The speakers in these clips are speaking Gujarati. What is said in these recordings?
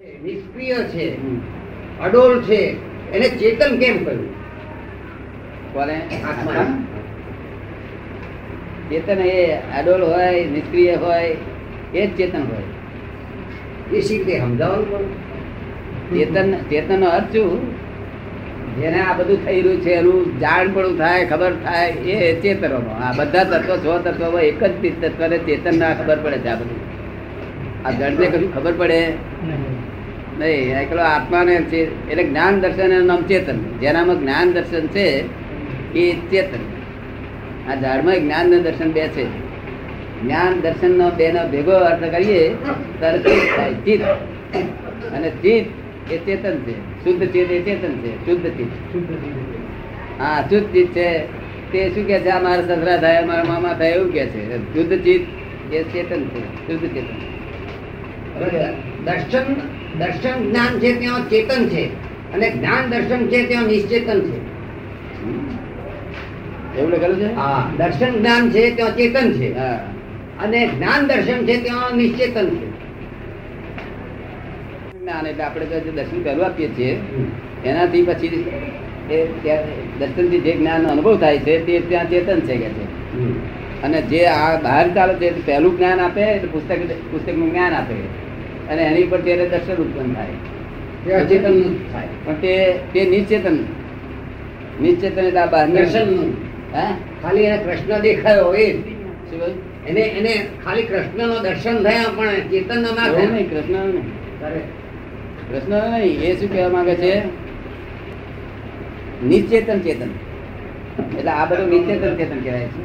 નિષ્ક્રિય છે અડોલ છે એને ચેતન કેમ કહ્યું? કોને? આત્મા. ચેતન એ અડોલ હોય નિષ્ક્રિય હોય એ જ ચેતન હોય. એ શી રીતે સમજાવવાનું ચેતન ચેતન અર્થ શું? જેને આ બધું થઈ રહ્યું છે એનું જાણ પણ થાય ખબર થાય એ ચેતનો આ બધા તત્વો છ તત્વો એક જ તત્વને ચેતન ના ખબર પડે છે આ બધું. આ જડને કશું ખબર પડે? નહીં એકલો આત્માને છે એટલે જ્ઞાન દર્શન એનું નામ ચેતન. જેનામાં જ્ઞાન દર્શન છે એ ચેતન. આ ઝાડમાં જ્ઞાન દર્શન બે છે. જ્ઞાન દર્શન નો બે નો ભેગો અર્થ કરીએ ત્યારે ચિત્ત થાય ચિત્ત. અને ચિત્ત એ ચેતન છે. શુદ્ધ ચિત્ત એ ચેતન છે. શુદ્ધ ચિત્ત. હા શુદ્ધ ચિત્ત છે. તે શું કે છે? મારા સસરા થાય મારા મામા થાય એવું કે છે. શુદ્ધ ચિત્ત એ ચેતન છે. શુદ્ધ ચેતન. દર્શન દર્શન જ્ઞાન છે ત્યાં ચેતન છે. અને જ્ઞાન દર્શન છે ત્યાં નિશ્ચેતન છે. એવું લખેલું છે? હા દર્શન જ્ઞાન છે ત્યાં ચેતન છે. અને જ્ઞાન દર્શન છે ત્યાં નિશ્ચેતન છે. જ્ઞાન એટલે આપણે જે દર્શન પહેલું આપીએ છીએ એનાથી પછી એ દર્શનથી જે જ્ઞાનનો અનુભવ થાય છે તે ત્યાં ચેતન છે કે છે. અને જે આ બહાર ચાલે છે પહેલું જ્ઞાન આપે એટલે પુસ્તક પુસ્તકનું જ્ઞાન આપે. અને એની ઉપર ત્યારે દર્શન ઉત્પન્ન થાય. અચેતન થાય. પણ તે તે નિશ્ચેતન નિશ્ચેતન એટલે આ બહાર દર્શન. હા? ખાલી એને કૃષ્ણ દેખાયો એ? એને એને ખાલી કૃષ્ણ નો દર્શન થયા પણ ચેતન ના નહીં કૃષ્ણ કૃષ્ણ નહીં એ શું કહેવા માંગે છે? નિશ્ચેતન ચેતન. એટલે આ બધું નિશ્ચેતન ચેતન કહેવાય છે.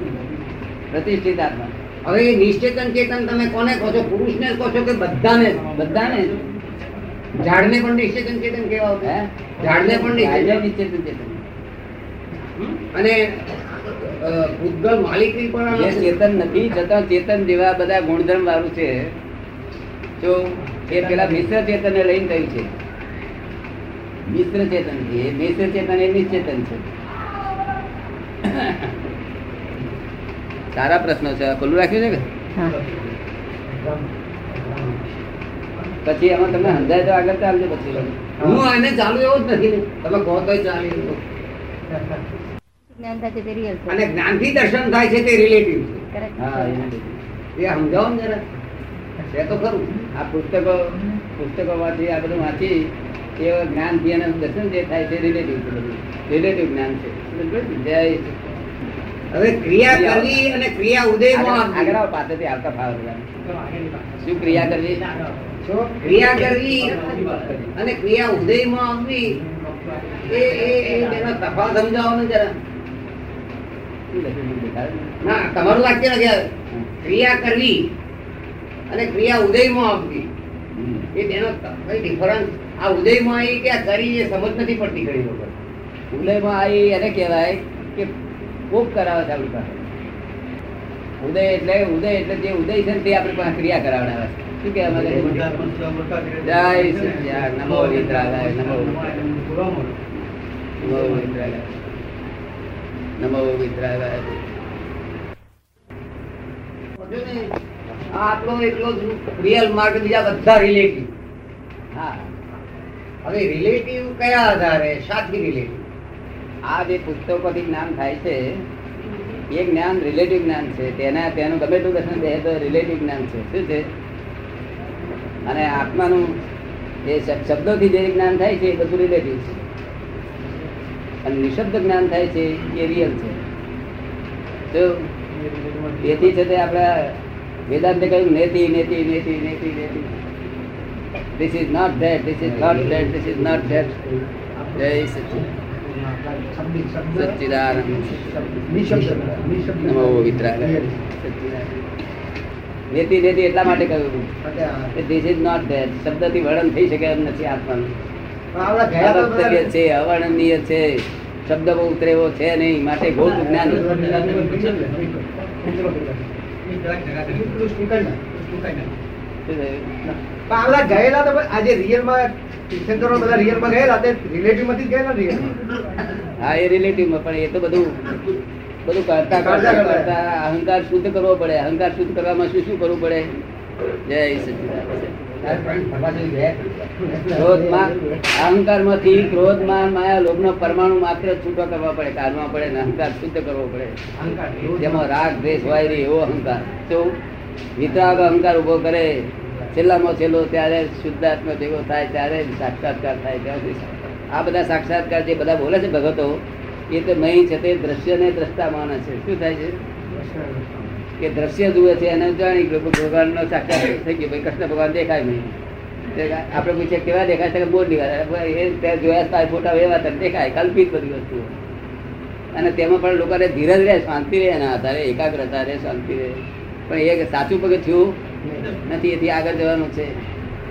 પ્રતિષ્ઠિત આત્મા. હવે એ નિશ્ચેતન ચેતન તમે કોને કહો છો? પુરુષને કહો છો કે બધાને? બધાને? ઝાડને પણ નિશ્ચેતન ચેતન હે? કહેવાય ઝાડને પણ નિશ્ચેતન. ચેતન. અને અ, ભૂતગળ માલિકી પણ ચેતન નથી છતાં ચેતન જેવા બધા ગુણધર્મ વાળું છે. તો એ પેલા મિશ્ર ચેતન ને લઈને થયું છે. મિશ્ર ચેતન છે. એ મિશ્ર ચેતન એ નિશ્ચેતન છે. સારા પ્રશ્નો છે ખુલ્લું રાખ્યું છે કે? પછી એમાં તમને સમજાય તો આગળ ચાલજો પછી. હું આને ચાલુ એવો જ નથી. ને તમે કહો તો ચાલે. જ્ઞાન દર્શન થાય છે તે રિલેટિવ છે. એ સમજાવો ને જરા. છે તો ખરું. આ પુસ્તકો પુસ્તકો વાંચી આ બધું વાંચી એ જ્ઞાનથી દર્શન જે થાય છે રિલેટિવ છે બધું. રિલેટિવ જ્ઞાન છે. જય હવે ક્રિયા કરવી અને ક્રિયા ઉદયમાં આગળ. આવો, આવતા ફાવે શું ક્રિયા કરવી? ક્રિયા કરવી અને ક્રિયા ઉદયમાં આવવી એ એ એ તેનો તફાવત સમજાવવાનો જરા ને? તમારું વાક્ય નથી ક્રિયા કરવી અને ક્રિયા ઉદયમાં આવવી. એ તેનો કઈ ડિફરન્સ આ ઉદયમાં આવી કે આ કરી એ સમજ નથી પડતી ઘણી વખત. ઉદયમાં આવી એને કહેવાય કે કોક કરાવે છે આપણી પાસે. ઉદય એટલે ઉદય એટલે જે ઉદય છે ને તે આપણી પાસે ક્રિયા કરાવડાવે છે. શું કે છે? જય સચ્ચિદાનંદ. નમો વિતરાગાય નમો નમો વિતરાગાય નમો આટલો એટલો રિયલ માર્ગ બીજા બધા રિલેટિવ હા. હવે રિલેટિવ કયા આધારે? સાથી રિલેટિવ આ જે પુસ્તકોથી જ્ઞાન થાય છે, એ જ્ઞાન રિલેટિવ જ્ઞાન છે. તેના તેનું ગમે તેવું દર્શન દે તો રિલેટિવ જ્ઞાન છે. શું છે? અને આત્માનું જે શબ્દોથી જે જ્ઞાન થાય છે, એ બધું રિલેટિવ છે. અને નિશબ્દ જ્ઞાન થાય છે, એ રિયલ છે. તો તેથી છે તે આપણા વેદાંતે કહ્યું, નેતિ નેતિ નેતિ નેતિ નેતિ. This is not that this is not that this is not that જય સચિદાનંદ એટલા માટે કહ્યું ધીસ ઇઝ નોટ ધેટ શબ્દથી વર્ણન થઈ શકે એમ નથી આત્માનું. આપણા ગયા તો અવક્તવ્ય છે અવર્ણનીય છે. શબ્દ બહુ ઉતરેવો છે નહીં માટે ગોળ જ્ઞાન. ગયેલા તો આજે રિયલમાં તીર્થંકરો બધા રિયલમાં ગયેલા તે રિલેટિવમાંથી ગયેલા ગયેલા રિયલમાં હા એ રિલેટિવમાં પણ એ તો બધું બધું કરતા કરતા કરતા અહંકાર શુદ્ધ કરવો પડે. અહંકાર શુદ્ધ કરવામાં શું શું કરવું પડે? જય સચિદાન અહંકાર અહંકારમાંથી ક્રોધ માન માયા લોભનો પરમાણુ માત્ર છૂટો કરવા પડે. કાઢવા પડે ને અહંકાર શુદ્ધ કરવો પડે. જેમાં રાગ દ્વેષ નહીં એવો અહંકાર. જો વિતરાગ અહંકાર ઊભો કરે. છેલ્લામાં છેલ્લો ત્યારે શુદ્ધાત્મા ભેગો થાય ત્યારે સાક્ષાત્કાર થાય. ત્યારથી આ બધા સાક્ષાત્કાર જે બધા બોલે છે ભગતો, એ તો નહીં છે તે દ્રશ્યને દ્રષ્ટા માને છે. શું થાય છે? કે દ્રશ્ય જુએ છે એને જાણી ગયું ભગવાનનો સાક્ષાત થઈ ગયો, ભાઈ કૃષ્ણ ભગવાન દેખાય નહીં. આપણે પૂછે કેવા દેખાય છે? કે બોર દેખાય. એ ત્યાં જોયા થાય ફોટા એવા તને દેખાય, કલ્પિત બધી વસ્તુઓ. અને તેમાં પણ લોકોને ધીરજ રહે, શાંતિ રહે એના આધારે, એકાગ્રતા રહે, શાંતિ રહે. પણ એ સાચું પગથિયું નથી, એથી આગળ જવાનું છે.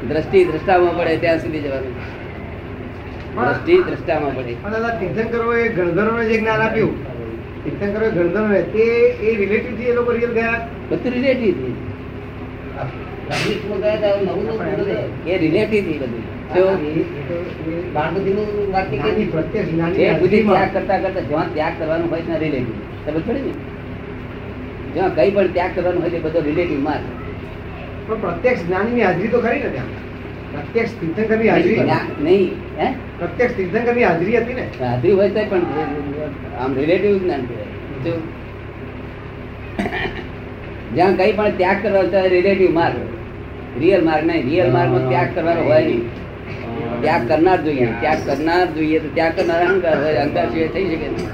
દ્રષ્ટિ દ્રષ્ટામાં પડે ત્યાં સુધી જવાનું. દ્રષ્ટિ દ્રષ્ટામાં પડે અને દાદા તીર્થંકરોએ ગણધરોને જે જ્ઞાન આપ્યું તીર્થંકરોએ ગણધરોને તે એ રિલેટિવથી એ લોકો રિયલ ગયા? બધું રિલેટિવથી. એ રિલેટિવથી બધું. એ- એ એ જ્ઞાની જ્ઞાની ત્યાગ હાજરીમાં કરતા કરતા જ્યાં ત્યાગ કરવાનું હોય ને રિલેટિવ સમજ પડે ને? જ્યાં કઈ પણ ત્યાગ કરવાનું હોય તે બધો રિલેટિવમાં પણ પ્રત્યક્ષ જ્ઞાનીની હાજરી તો ખરી ને ત્યાં? પ્રત્યક્ષ તીર્થંકરની હાજરી નહીં હે? પ્રત્યક્ષ તીર્થંકરની હાજરી હતી ને? હાજરી હોય તો પણ આમ રિલેટિવ જ્ઞાન કહેવાય. જ્યાં કઈ પણ ત્યાગ કરવા તો રિલેટિવ માર્ગ રિયલ માર્ગ નહીં રિયલ માર્ગમાં ત્યાગ કરવાનો હોય નહીં. ત્યાગ કરનાર જોઈએ. ત્યાગ કરનાર જોઈએ તો ત્યાગ કરનાર અહંકાર હોય અહંકાર સિવાય થઈ શકે નહીં.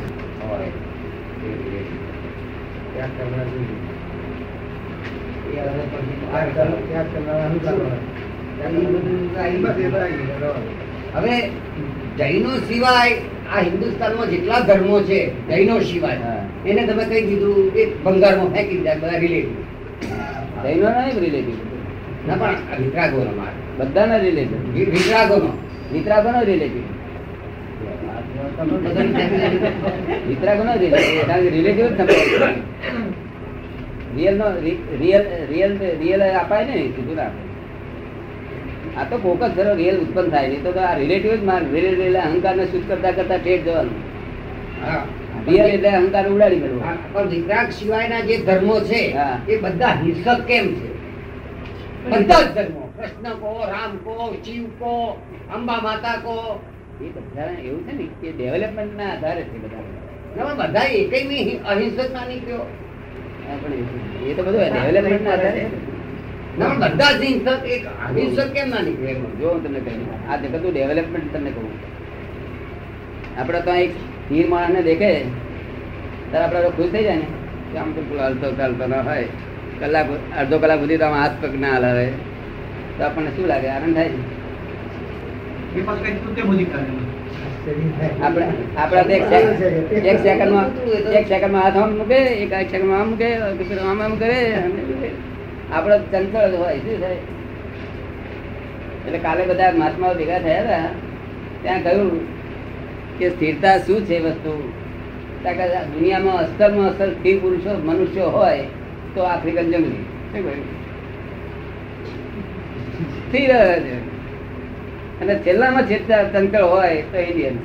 ત્યાગ કરનાર જોઈએ. હવે જૈનો સિવાય આ હિન્દુસ્તાનમાં જેટલા ધર્મો છે જૈનો સિવાય એને તમે કઈ દીધું એ ભંગારમાં ફેંકી દીધા બધા રિલેટિવ જૈનો ના રિલેટિવ ના પણ વિતરાગોનો માર્ગ બધાના રિલેટિવ વિતરાગો નો વિતરાગો નો રિલેટિવ વિતરાગો નો રિલેટિવ જ સંભળાય રિયલ નો રિયલ રિયલ રિયલ અપાય ને કીધું ના અપાય. આ તો ફોકસ કરો રિયલ ઉત્પન્ન થાય. નહીં તો આ રિલેટિવ જ માર્ગ રિયલ એટલે અહંકાર ને શુદ્ધ કરતા કરતા ઠેઠ જવાનું. રિયલ એટલે અહંકાર ઉડાડી મેળવો. પણ વિતરાગ સિવાયના જે ધર્મો છે એ બધા હિંસક કેમ છે? બધા જ ધર્મો. કૃષ્ણ કો રામ કો શિવ કો અંબા માતા કો એ બધા એવું છે ને કે ડેવલપમેન્ટ ના આધારે છે બધા. બધા એકય અહિંસક ના નીકળ્યો પણ એ તો બધું ડેવલપમેન્ટ ના આધારે બધા હિંસક એક અહિંસક કેમ ના નીકળે જો હું તમને કહ્યું આ જગતનું ડેવલપમેન્ટ તમને કહું. આપણે તો એક સ્થિર માણસને દેખે ત્યારે આપણે ખુશ થઈ જાય ને. કે આમ તો હલતો ચાલતો ના હોય કલાક અડધો કલાક સુધી તો આમ હાથ પગ ના હલાવે. તો આપણને શું લાગે? આનંદ થાય? આપણે આપણા એક સેકન્ડ એક સેકન્ડમાં એક હાથ આમ મૂકે એક એક સેકન્ડમાં આમ મૂકે આમ આમ કરે આપણે ચંચળ હોય, શું થાય? એટલે કાલે બધા મહાત્માઓ ભેગા થયા હતા, ત્યાં કહ્યું કે સ્થિરતા શું છે વસ્તુ? દુનિયામાં અસ્તરમાં અસ્તર સ્થિર પુરુષો, મનુષ્યો હોય તો આફ્રિકન જંગલી. સ્થિર અને છેલ્લામાં છેલ્લા ચંચળ હોય તો ઇન્ડિયન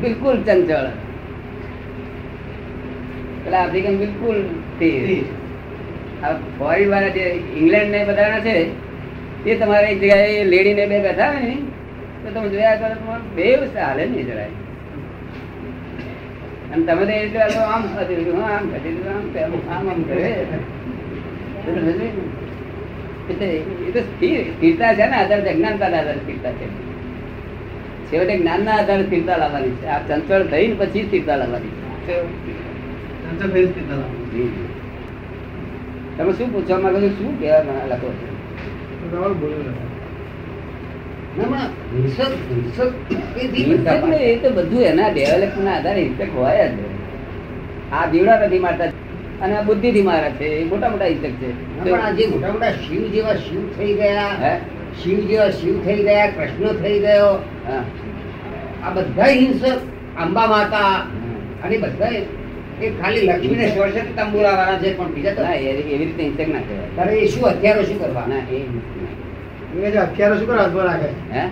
બિલકુલ ચંચળ. એટલે આફ્રિકન બિલકુલ સ્થિર. આ ફોરેન વાળા જે ઇંગ્લેન્ડ ને બધાના છે તે તમારે એક જગ્યાએ લેડી ને બે બેઠા હોય ને તો તમે જોયા કરો તો બે હાલે નહીં જરાય. અને તમે તો એ આ આમ દીધું, આમ ખાતી આમ આમ આમ કરે. જોયું ને? એ તો સ્થિર સ્થિરતા છે ને આધાર છે અજ્ઞાનતાના આધારે સ્થિરતા છે. છેવટે જ્ઞાનના આધારે સ્થિરતા લાવવાની છે. આ ચંચળ થઈને પછી સ્થિરતા લાવવાની છે. જી. તમે શું પૂછવા માંગો છો? શું કહેવા માંગો લખો છો? બરાબર બોલ્યો ને. ના, પણ હિંસક હિંસક એથી બધા હિંસક ને એ તો બધું એના ડેવલપમેન્ટ ના આધારે હિંસક હોય જ. આ દીવડા નથી મારતા અને આ બુદ્ધિ થી મારે છે. એ મોટા મોટા હિંસક છે. પણ આ જે મોટા મોટા શિવ જેવા શિવ થઈ ગયા હે? શિવ જેવા શિવ થઈ ગયા કૃષ્ણ થઈ ગયો. આ બધા હિંસક અંબા માતા અને બધા એ ખાલી લક્ષ્મીને સ્પર્શે તંબુરા વાળા છે પણ બીજા તો? એવી રીતે હિંસક ના કહેવાય તારે એ શું હથિયારો શું કરવા? ના એ એ જે હથિયારો શું કરો હાથમાં રાખે? હે?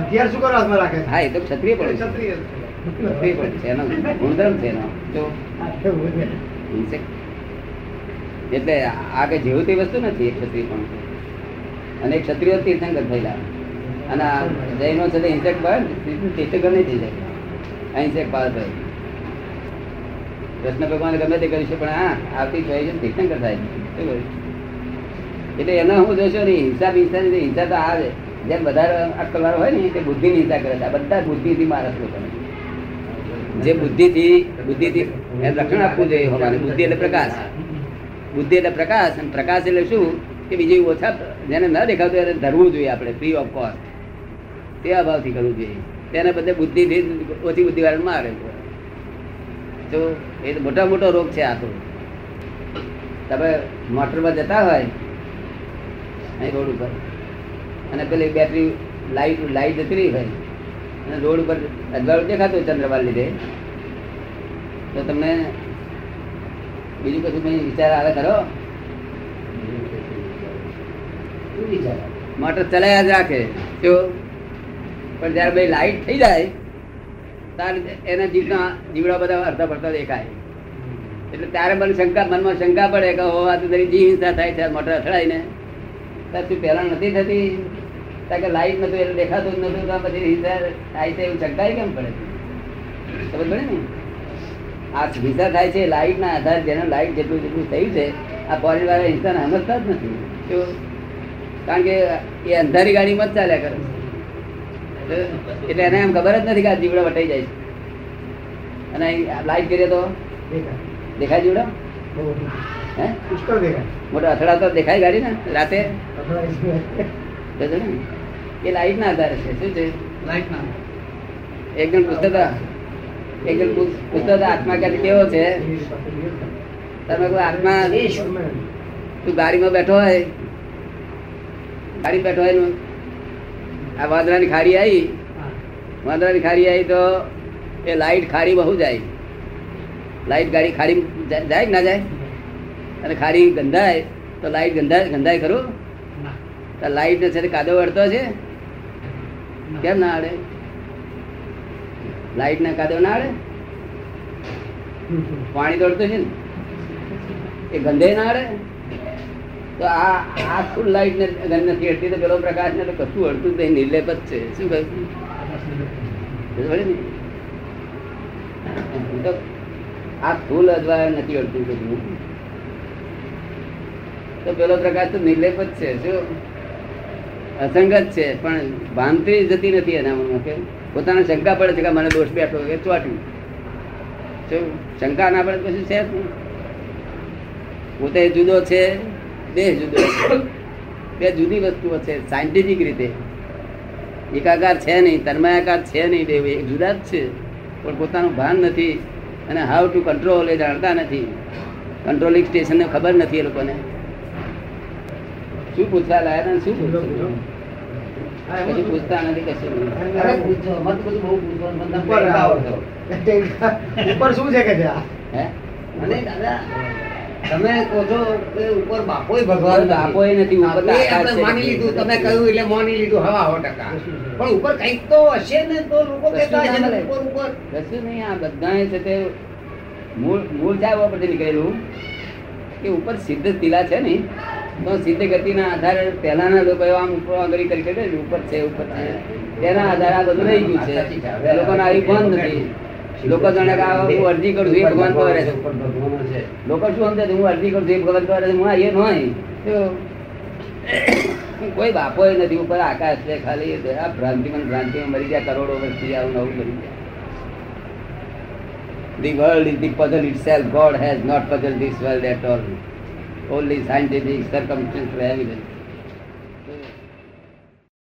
હથિયાર શું કરો હાથમાં રાખે? હા એ તો ક્ષત્રિય પણ ક્ષત્રિય. ક્ષત્રિય છે એનો ગુણધર્મ છે એનો. તો. એટલે આ જેવું તે વસ્તુ નથી એક ક્ષત્રિય પણ અને ક્ષત્રિય તીર્થંકર થયેલા. અને આ જૈનો છે હિંસક ભાવ તીર્થંકર નહીં થઈ જાય. ઇન્સેક્ટ ભાવ થાય કૃષ્ણ ભગવાન ગમે તે કરીશું પણ હા આવતી છે તીર્થંકર થાય. એટલે એનો હું જોશો નહીં હિંસા હિંસા હિંસા તો આવે. જેમ વધારે અક્કલ વાળો હોય ને તે બુદ્ધિ ની હિંસા કરે છે. બધા બુદ્ધિથી માણસ લોકો જે બુદ્ધિથી બુદ્ધિથી એને રક્ષણ આપવું જોઈએ હોવાનું. બુદ્ધિ એટલે પ્રકાશ. બુદ્ધિ એટલે પ્રકાશ અને પ્રકાશ એટલે શું? કે બીજું ઓછા જેને ન દેખાતું એને ધરવું જોઈએ આપણે ફ્રી ઓફ કોસ્ટ તે અભાવથી કરવું જોઈએ. તેને બદલે બુદ્ધિથી ઓછી બુદ્ધિ વાળા તો એ તો મોટા મોટો રોગ છે આ તો તમે મોટરમાં જતા હોય, અહીં રોડ ઉપર, અને પેલી બેટરી લાઈટ લાઈટ જતી રહી હોય, અને રોડ ઉપર અજવાળું દેખાતું હોય લીધે, તો તમને બીજું કશું કઈ વિચાર આવે ખરો? મોટર ચલાયા જ રાખે તો પણ જયારે ભાઈ લાઈટ થઈ જાય ત્યારે એના જીવના જીવડા બધા અડધા પડતા દેખાય. એટલે ત્યારે મને શંકા, મનમાં શંકા પડે કે હો આ તો તારી જીવ હિંસા થાય છે મોટા અથડાઈને. તાર તું પહેલા નથી થતી. કારણ કે લાઈટ નતું, એટલે દેખાતું જ નતું, તો પછી હિંસા થાય છે એવું શંકાય કેમ પડે? ખબર પડે ને? આ હિંસા થાય છે લાઈટ ના આધારે જેને લાઈટ જેટલું જેટલું થયું છે, આ ફોરેન વાળા હિંસાને સમજતા જ નથી? કારણ કે એ અંધારી ગાડીમાં જ ચાલ્યા કરે. એટલે એને એમ ખબર જ નથી કે આ જીવડો વટાઈ જાય છે. અને લાઈટ કરીએ તો? દેખાય. દેખાય જીવડા. મોટો. અથડા તો દેખાય ગાડી ને રાતે? એ લાઈટ ના આધારે છે. શું છે? લાઈટ ના એક જણ પૂછતા હતા. એક જણ પૂછ- પૂછતા આત્મા ક્યાંથી કેવો છે? તમે કોઈ આત્મા તું ગાડીમાં બેઠો હોય. ગાડી બેઠો હોય ને આ વાંદરાની ખાડી આવી વાંદરાની ખાડી આવી તો એ લાઈટ ખાડી બહુ જાય. લાઈટ ગાડી ખાડી જા- જાય કે ના જાય? અને ખાડી ગંધાય તો લાઈટ ગંધાય ગંધાય ખરું? તો લાઈટ ને છે કાદો અડતો છે? કેમ ના અડે? લાઈટ ના કાદવ ના અડે? પાણી તો અડતું છે ને. એ ગંધે ના અડે? તો આ આ ફૂલ લાઈટ ને ગંધ નથી અડતી તો પેલો પ્રકાશ ને કશું અડતું જ નિર્લેપ જ છે. શું કહ્યું? આ ફૂલ અજવા નથી અડતું બધું. તો પેલો પ્રકાશ તો નિર્લેપ જ છે, શું? અસંગત છે, પણ ભ્રાંતિ જતી નથી એના મનમાં કે પોતાને શંકા પડે છે કે મને દોષ બેઠો કે ચોટ્યું. શું? શંકા ના પડે પછી છે પોતે જુદો છે દેહ જુદો બે જુદી વસ્તુઓ છે સાયન્ટિફિક રીતે. એકાકાર છે નહીં તન્માયાકાર છે નહીં બે એક જુદા જ છે. પણ પોતાનું ભાન નથી અને હાઉ ટુ કંટ્રોલ એ જાણતા નથી. કંટ્રોલિંગ સ્ટેશનને ખબર નથી એ લોકોને. શું પૂછવા લાયા ને શું? કશું પૂછતા નથી કશું. ઉપર શું છે કે હે? અને દાદા તમે કહો છો કે ઉપર બાપોય ભગવાન. બાપોય નથી, ઉપર આપણે. માની લીધું તમે કહ્યું એટલે માની લીધું હવા હો ટકા. પણ ઉપર કંઈક તો હશે ને તો લોકો કહેતા હશે ઉપર ઉપર. કશું નહીં આ બધાએ છે તે મૂળ મૂળ ચાવવા પરથી નીકળેલું. કે ઉપર સિદ્ધ તિલા છે ને તો સિદ્ધ ગતિના આધારે પહેલાના લોકો આમ ઉપર આગળ કરી કરી ઉપર છે ઉપર છે. તેના આધારે આ બધું રહી ગયું છે. લોકોને આવી બંધ નથી. લોકો જાણે કે હું અરજી કરું છું એ ભગવાન કરે છે ઉપર ભગવાન છે લોકો શું સમજે હું અરજી કરું છું એ ભગવાન કરે છે હું એ નહીં કોઈ બાપો નથી ઉપર આકાશ છે ખાલી આ ભ્રાંતિમાં ભ્રાંતિમાં મરી ગયા કરોડો વર્ષથી આવું નવું મરી જાય The world is the puzzle itself. God has not puzzled this world at all. Only scientific circumstantial evidence.